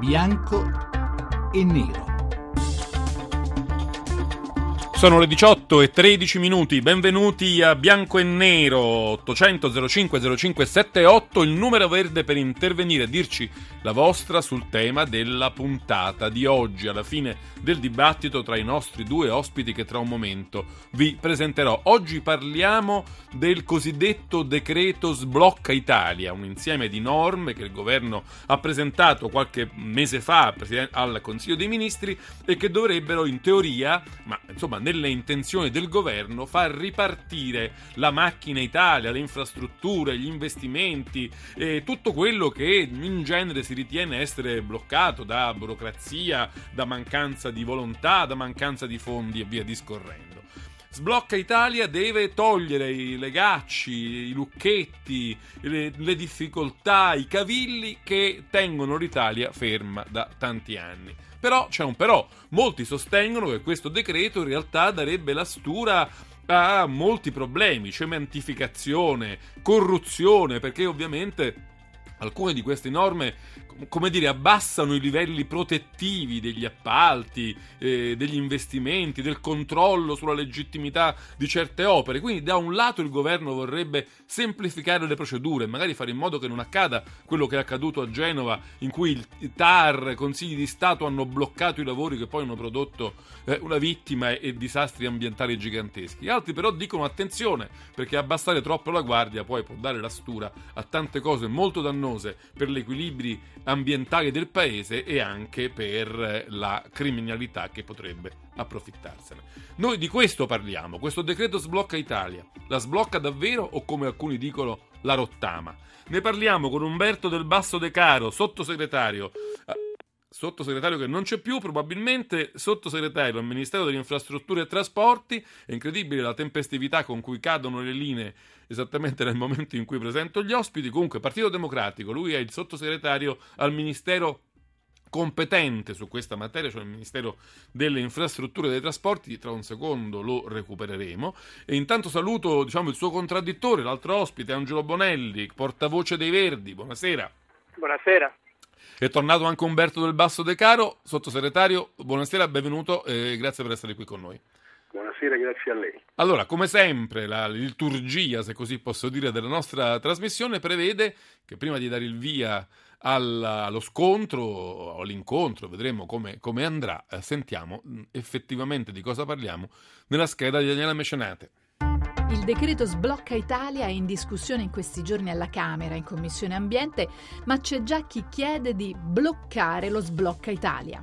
bianco e nero. Sono le 18 e 13 minuti, benvenuti a Bianco e Nero 800 05 05 78, il numero verde per intervenire e dirci la vostra sul tema della puntata di oggi, alla fine del dibattito tra i nostri due ospiti che tra un momento vi presenterò. Oggi parliamo del cosiddetto decreto Sblocca Italia, un insieme di norme che il governo ha presentato qualche mese fa al Consiglio dei Ministri e che dovrebbero in teoria, ma insomma nelle intenzioni del governo, far ripartire la macchina Italia, le infrastrutture, gli investimenti, e tutto quello che in genere si ritiene essere bloccato da burocrazia, da mancanza di volontà, da mancanza di fondi e via discorrendo. Sblocca Italia deve togliere i legacci, i lucchetti, le, le, difficoltà, i cavilli che tengono l'Italia ferma da tanti anni. Però c'è un però, molti sostengono che questo decreto in realtà darebbe la stura a molti problemi, cementificazione, corruzione, perché ovviamente alcune di queste norme come dire, abbassano i livelli protettivi degli appalti, eh, degli investimenti, del controllo sulla legittimità di certe opere. Quindi da un lato il governo vorrebbe semplificare le procedure, magari fare in modo che non accada quello che è accaduto a Genova, in cui i TAR, consigli di Stato hanno bloccato i lavori che poi hanno prodotto eh, una vittima e, e disastri ambientali giganteschi. Altri però dicono attenzione, perché abbassare troppo la guardia poi può dare la stura a tante cose molto dannose per gli equilibri ambientali del paese e anche per la criminalità che potrebbe approfittarsene. Noi di questo parliamo, questo decreto sblocca Italia. La sblocca davvero o come alcuni dicono la rottama? Ne parliamo con Umberto del Basso De Caro, sottosegretario sottosegretario che non c'è più, probabilmente sottosegretario al Ministero delle Infrastrutture e Trasporti. È incredibile la tempestività con cui cadono le linee esattamente nel momento in cui presento gli ospiti. Comunque, Partito Democratico, lui è il sottosegretario al Ministero competente su questa materia, cioè il Ministero delle Infrastrutture e dei Trasporti, tra un secondo lo recupereremo. E intanto saluto diciamo, il suo contraddittore, l'altro ospite, Angelo Bonelli, portavoce dei Verdi. Buonasera. Buonasera. È tornato anche Umberto del Basso De Caro, sottosegretario, buonasera, benvenuto e grazie per essere qui con noi. Buonasera, grazie a lei. Allora, come sempre, la liturgia, se così posso dire, della nostra trasmissione prevede che prima di dare il via allo scontro o all'incontro, vedremo come, come andrà, eh, sentiamo effettivamente di cosa parliamo nella scheda di Daniela Mecenate. Il decreto sblocca Italia è in discussione in questi giorni alla Camera, in Commissione Ambiente, ma c'è già chi chiede di bloccare lo sblocca Italia.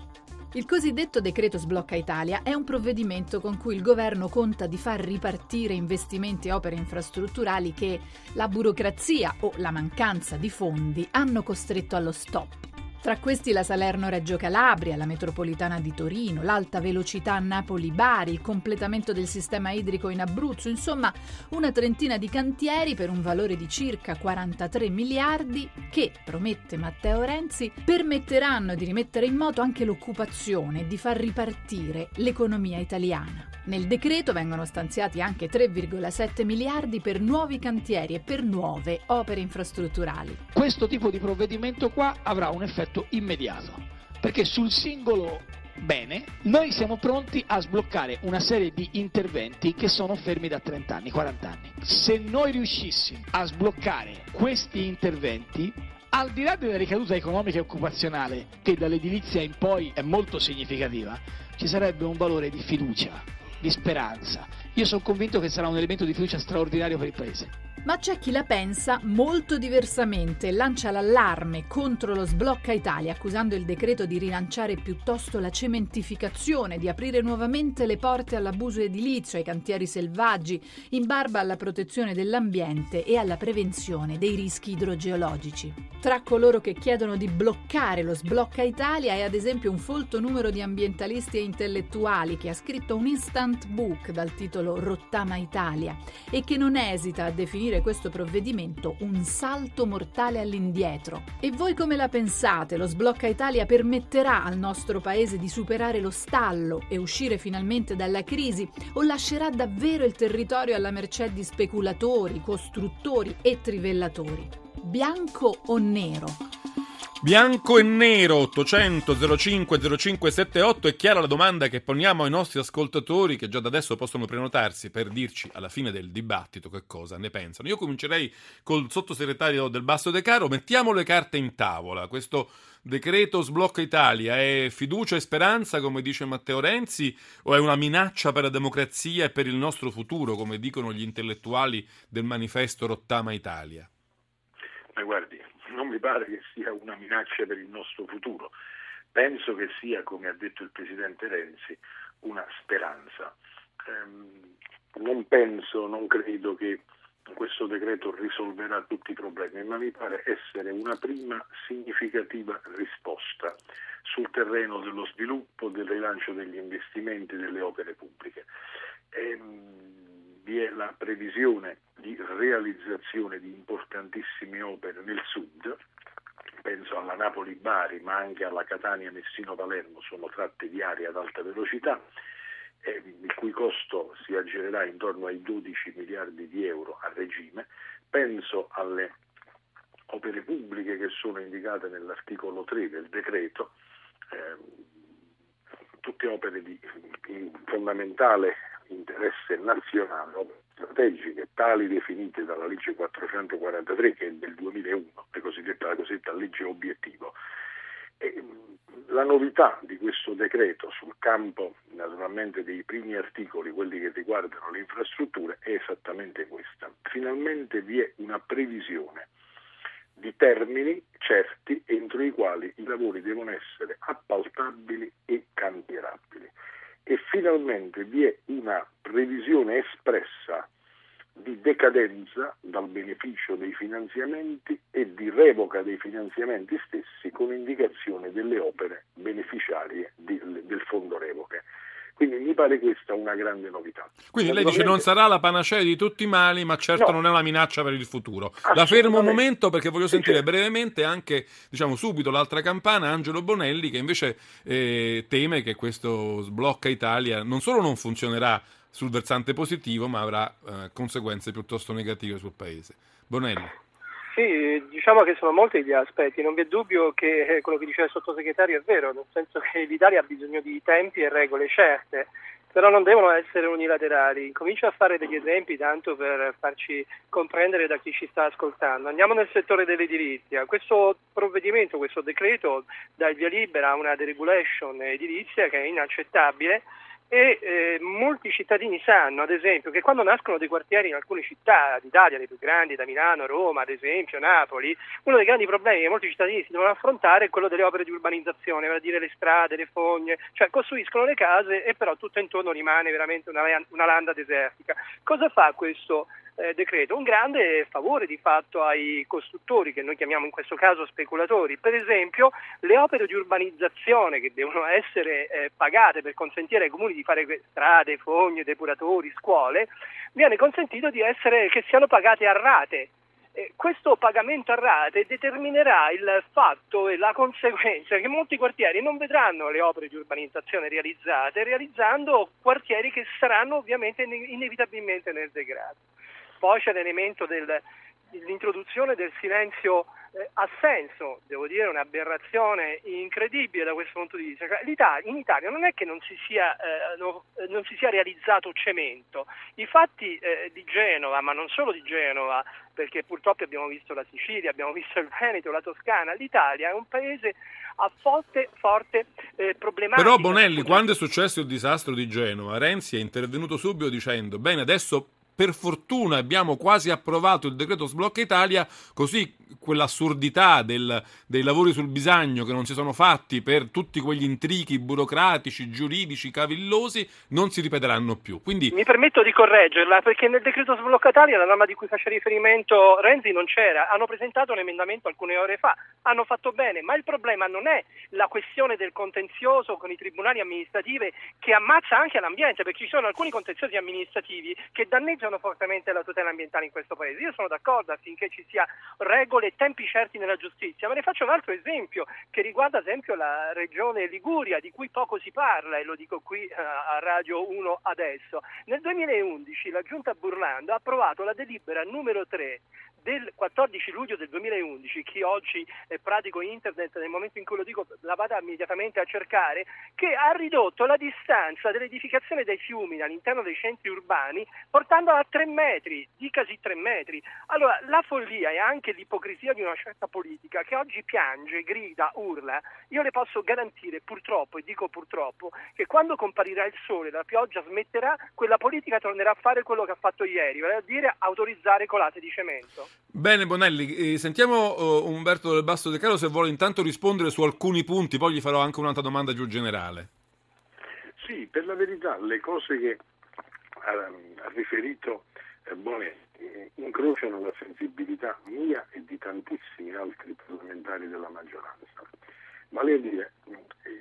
Il cosiddetto decreto Sblocca Italia è un provvedimento con cui il governo conta di far ripartire investimenti e opere infrastrutturali che la burocrazia o la mancanza di fondi hanno costretto allo stop. Tra questi la Salerno-Reggio Calabria, la metropolitana di Torino, l'alta velocità Napoli-Bari, il completamento del sistema idrico in Abruzzo, insomma una trentina di cantieri per un valore di circa 43 miliardi che, promette Matteo Renzi, permetteranno di rimettere in moto anche l'occupazione e di far ripartire l'economia italiana. Nel decreto vengono stanziati anche 3,7 miliardi per nuovi cantieri e per nuove opere infrastrutturali. Questo tipo di provvedimento qua avrà un effetto immediato, perché sul singolo bene, noi siamo pronti a sbloccare una serie di interventi che sono fermi da 30 anni, 40 anni. Se noi riuscissimo a sbloccare questi interventi, al di là della ricaduta economica e occupazionale, che dall'edilizia in poi è molto significativa, ci sarebbe un valore di fiducia di speranza. Io sono convinto che sarà un elemento di fiducia straordinario per il Paese. Ma c'è chi la pensa molto diversamente lancia l'allarme contro lo sblocca Italia, accusando il decreto di rilanciare piuttosto la cementificazione, di aprire nuovamente le porte all'abuso edilizio, ai cantieri selvaggi, in barba alla protezione dell'ambiente e alla prevenzione dei rischi idrogeologici. Tra coloro che chiedono di bloccare lo sblocca Italia è ad esempio un folto numero di ambientalisti e intellettuali che ha scritto un instant book dal titolo Rottama Italia e che non esita a definire definire questo provvedimento un salto mortale all'indietro. E voi come la pensate? Lo sblocca Italia permetterà al nostro paese di superare lo stallo e uscire finalmente dalla crisi o lascerà davvero il territorio alla mercé di speculatori, costruttori e trivellatori? Bianco o nero? Bianco e nero 800 05 0578 è chiara la domanda che poniamo ai nostri ascoltatori che già da adesso possono prenotarsi per dirci alla fine del dibattito che cosa ne pensano. Io comincerei col sottosegretario del Basso De Caro, mettiamo le carte in tavola. Questo decreto sblocca Italia è fiducia e speranza, come dice Matteo Renzi, o è una minaccia per la democrazia e per il nostro futuro, come dicono gli intellettuali del manifesto Rottama Italia? Ma guardi, non mi pare che sia una minaccia per il nostro futuro. Penso che sia, come ha detto il Presidente Renzi, una speranza. Ehm, non penso, non credo che questo decreto risolverà tutti i problemi, ma mi pare essere una prima significativa risposta sul terreno dello sviluppo, del rilancio degli investimenti delle opere pubbliche. Ehm, vi è la previsione di realizzazione di importantissime opere nel sud, penso alla Napoli-Bari ma anche alla Catania-Messino-Palermo, sono tratte viarie ad alta velocità, eh, il cui costo si aggirerà intorno ai 12 miliardi di euro a regime, penso alle opere pubbliche che sono indicate nell'articolo 3 del decreto, eh, tutte opere di fondamentale interesse nazionale, strategiche tali definite dalla legge 443 che è del 2001, la cosiddetta, la cosiddetta legge obiettivo. E, la novità di questo decreto sul campo naturalmente dei primi articoli, quelli che riguardano le infrastrutture, è esattamente questa. Finalmente vi è una previsione di termini certi entro i quali i lavori devono essere appaltabili e cantierabili e finalmente vi è una previsione espressa di decadenza dal beneficio dei finanziamenti e di revoca dei finanziamenti stessi con indicazione delle opere beneficiarie di, del fondo revoche. Quindi mi pare questa una grande novità. Quindi lei dice non sarà la panacea di tutti i mali, ma certo no. non è una minaccia per il futuro. La fermo un momento perché voglio sentire brevemente anche, diciamo subito, l'altra campana, Angelo Bonelli, che invece eh, teme che questo sblocca Italia non solo non funzionerà sul versante positivo, ma avrà eh, conseguenze piuttosto negative sul paese. Bonelli. Sì, diciamo che sono molti gli aspetti, non vi è dubbio che eh, quello che diceva il sottosegretario è vero, nel senso che l'Italia ha bisogno di tempi e regole certe, però non devono essere unilaterali. Comincio a fare degli esempi tanto per farci comprendere da chi ci sta ascoltando. Andiamo nel settore dell'edilizia. Questo provvedimento, questo decreto dà il via libera a una deregulation edilizia che è inaccettabile e eh, molti cittadini sanno, ad esempio, che quando nascono dei quartieri in alcune città d'Italia, le più grandi, da Milano, Roma, ad esempio, Napoli, uno dei grandi problemi che molti cittadini si devono affrontare è quello delle opere di urbanizzazione, vale a dire le strade, le fogne, cioè costruiscono le case e però tutto intorno rimane veramente una, una landa desertica. Cosa fa questo eh, decreto un grande favore di fatto ai costruttori, che noi chiamiamo in questo caso speculatori. Per esempio, le opere di urbanizzazione che devono essere eh, pagate per consentire ai comuni di fare strade, fogne, depuratori, scuole, viene consentito essere, che siano pagate a rate. Questo pagamento a rate determinerà il fatto e la conseguenza che molti quartieri non vedranno le opere di urbanizzazione realizzate, realizzando quartieri che saranno ovviamente inevitabilmente nel degrado. Poi c'è l'elemento dell'introduzione del silenzio eh, assenso, devo dire un'aberrazione incredibile da questo punto di vista. Cioè, in Italia non è che non si sia, eh, no, non si sia realizzato cemento, i fatti eh, di Genova, ma non solo di Genova, perché purtroppo abbiamo visto la Sicilia, abbiamo visto il Veneto, la Toscana, l'Italia è un paese a forte, forte eh, problematica. Però Bonelli, quando è successo il disastro di Genova, Renzi è intervenuto subito dicendo, bene, adesso per fortuna abbiamo quasi approvato il decreto sblocca Italia, così quell'assurdità del, dei lavori sul bisagno che non si sono fatti per tutti quegli intrichi burocratici, giuridici, cavillosi, non si ripeteranno più. Quindi... Mi permetto di correggerla perché nel decreto sblocca Italia, la norma di cui faceva riferimento Renzi, non c'era. Hanno presentato un emendamento alcune ore fa, hanno fatto bene, ma il problema non è la questione del contenzioso con i tribunali amministrativi che ammazza anche l'ambiente, perché ci sono alcuni contenziosi amministrativi che danneggiano fortemente la tutela ambientale in questo paese. Io sono d'accordo affinché ci sia regole e tempi certi nella giustizia, ma ne faccio un altro esempio che riguarda ad esempio la regione Liguria, di cui poco si parla e lo dico qui uh, a Radio 1 adesso. Nel 2011 la giunta Burlando ha approvato la delibera numero 3 del 14 luglio del 2011, chi oggi è pratico internet nel momento in cui lo dico la vada immediatamente a cercare, che ha ridotto la distanza dell'edificazione dei fiumi all'interno dei centri urbani portandola a 3 metri, dicasi 3 metri. Allora la follia e anche l'ipocrisia di una certa politica che oggi piange, grida, urla, io le posso garantire purtroppo, e dico purtroppo, che quando comparirà il sole, la pioggia smetterà, quella politica tornerà a fare quello che ha fatto ieri, vale a dire autorizzare colate di cemento. Bene Bonelli, eh, sentiamo uh, Umberto del Basso De Caro se vuole intanto rispondere su alcuni punti, poi gli farò anche un'altra domanda più generale. Sì, per la verità le cose che ha, ha riferito eh, Bonelli eh, incrociano la sensibilità mia e di tantissimi altri parlamentari della maggioranza. Vale a dire,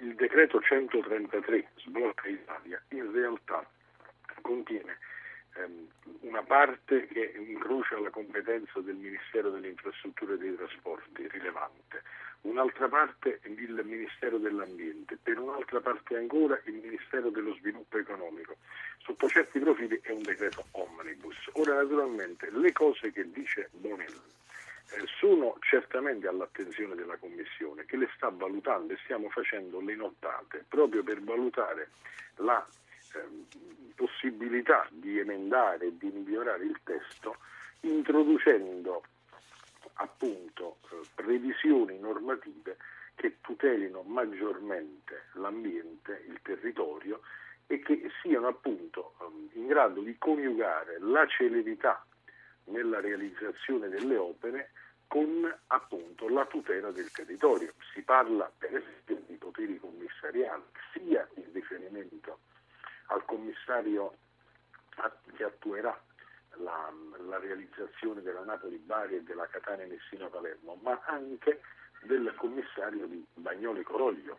il decreto 133 sblocca Italia in realtà contiene una parte che incrocia la competenza del Ministero delle Infrastrutture e dei Trasporti, rilevante, un'altra parte il Ministero dell'Ambiente, per un'altra parte ancora il Ministero dello Sviluppo Economico. Sotto certi profili è un decreto omnibus. Ora naturalmente le cose che dice Bonelli eh, sono certamente all'attenzione della Commissione che le sta valutando e stiamo facendo le nottate proprio per valutare la possibilità di emendare e di migliorare il testo introducendo appunto eh, previsioni normative che tutelino maggiormente l'ambiente, il territorio e che siano appunto ehm, in grado di coniugare la celerità nella realizzazione delle opere con appunto la tutela del territorio. Si parla per esempio di poteri commissariali, sia in riferimento commissario che attuerà la, la realizzazione della Napoli-Bari e della Catania-Messina-Palermo, ma anche del commissario di Bagnoli-Coroglio.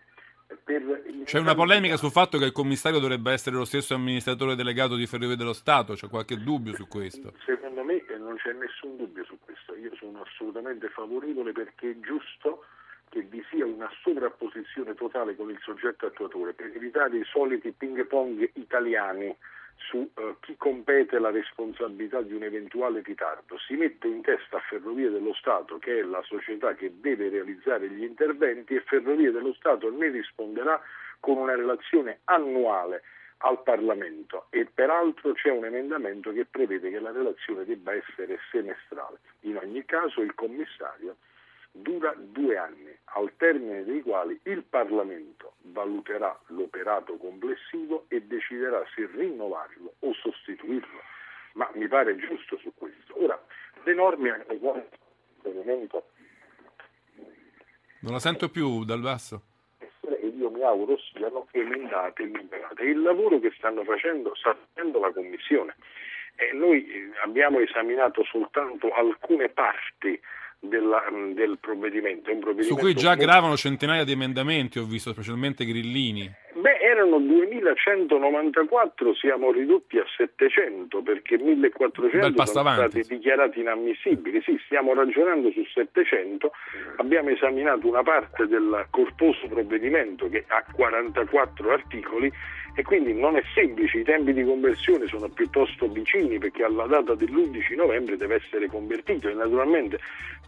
C'è una polemica sul fatto che il commissario dovrebbe essere lo stesso amministratore delegato di Ferrovie dello Stato, c'è qualche dubbio su questo? Secondo me non c'è nessun dubbio su questo, io sono assolutamente favorevole perché è giusto che vi sia una sovrapposizione totale con il soggetto attuatore per evitare i soliti ping pong italiani su uh, chi compete la responsabilità di un eventuale ritardo. Si mette in testa Ferrovie dello Stato, che è la società che deve realizzare gli interventi, e Ferrovie dello Stato ne risponderà con una relazione annuale al Parlamento e peraltro c'è un emendamento che prevede che la relazione debba essere semestrale. In ogni caso il commissario dura due anni, al termine dei quali il Parlamento valuterà l'operato complessivo e deciderà se rinnovarlo o sostituirlo. Ma mi pare giusto su questo. Ora, le norme alle quali non la sento più dal basso. E io mi auguro siano emendate e migliorate. Il lavoro che stanno facendo sta facendo la Commissione. E noi eh, abbiamo esaminato soltanto alcune parti della, del provvedimento. provvedimento. Su cui già gravano centinaia di emendamenti, ho visto specialmente grillini. Beh, erano 2194, siamo ridotti a 700 perché 1400 sono stati dichiarati inammissibili. Sì, stiamo ragionando su 700, abbiamo esaminato una parte del corposo provvedimento che ha 44 articoli e quindi non è semplice, i tempi di conversione sono piuttosto vicini perché alla data dell'11 novembre deve essere convertito e naturalmente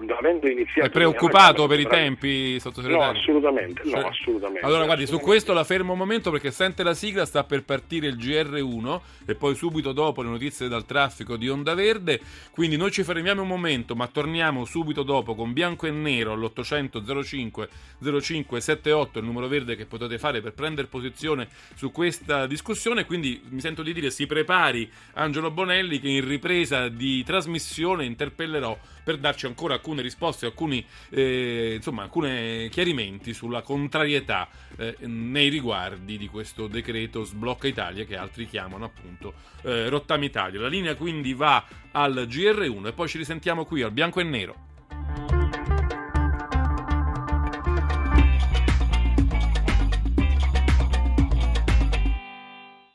avendo iniziato... È preoccupato per i tempi, sottosegretario? No, assolutamente, no, assolutamente. Allora guardi, assolutamente. su questo la fermo un momento perché sente la sigla, sta per partire il GR1 e poi subito dopo le notizie dal traffico di Onda Verde, quindi noi ci fermiamo un momento ma torniamo subito dopo con bianco e nero all'800 05 05 78 il numero verde che potete fare per prendere posizione su questa discussione, quindi mi sento di dire si prepari Angelo Bonelli che in ripresa di trasmissione interpellerò per darci ancora alcune risposte, alcuni, eh, insomma, alcuni chiarimenti sulla contrarietà eh, nei riguardi di questo decreto Sblocca Italia che altri chiamano appunto eh, Rottami Italia. La linea quindi va al GR1 e poi ci risentiamo qui al bianco e nero.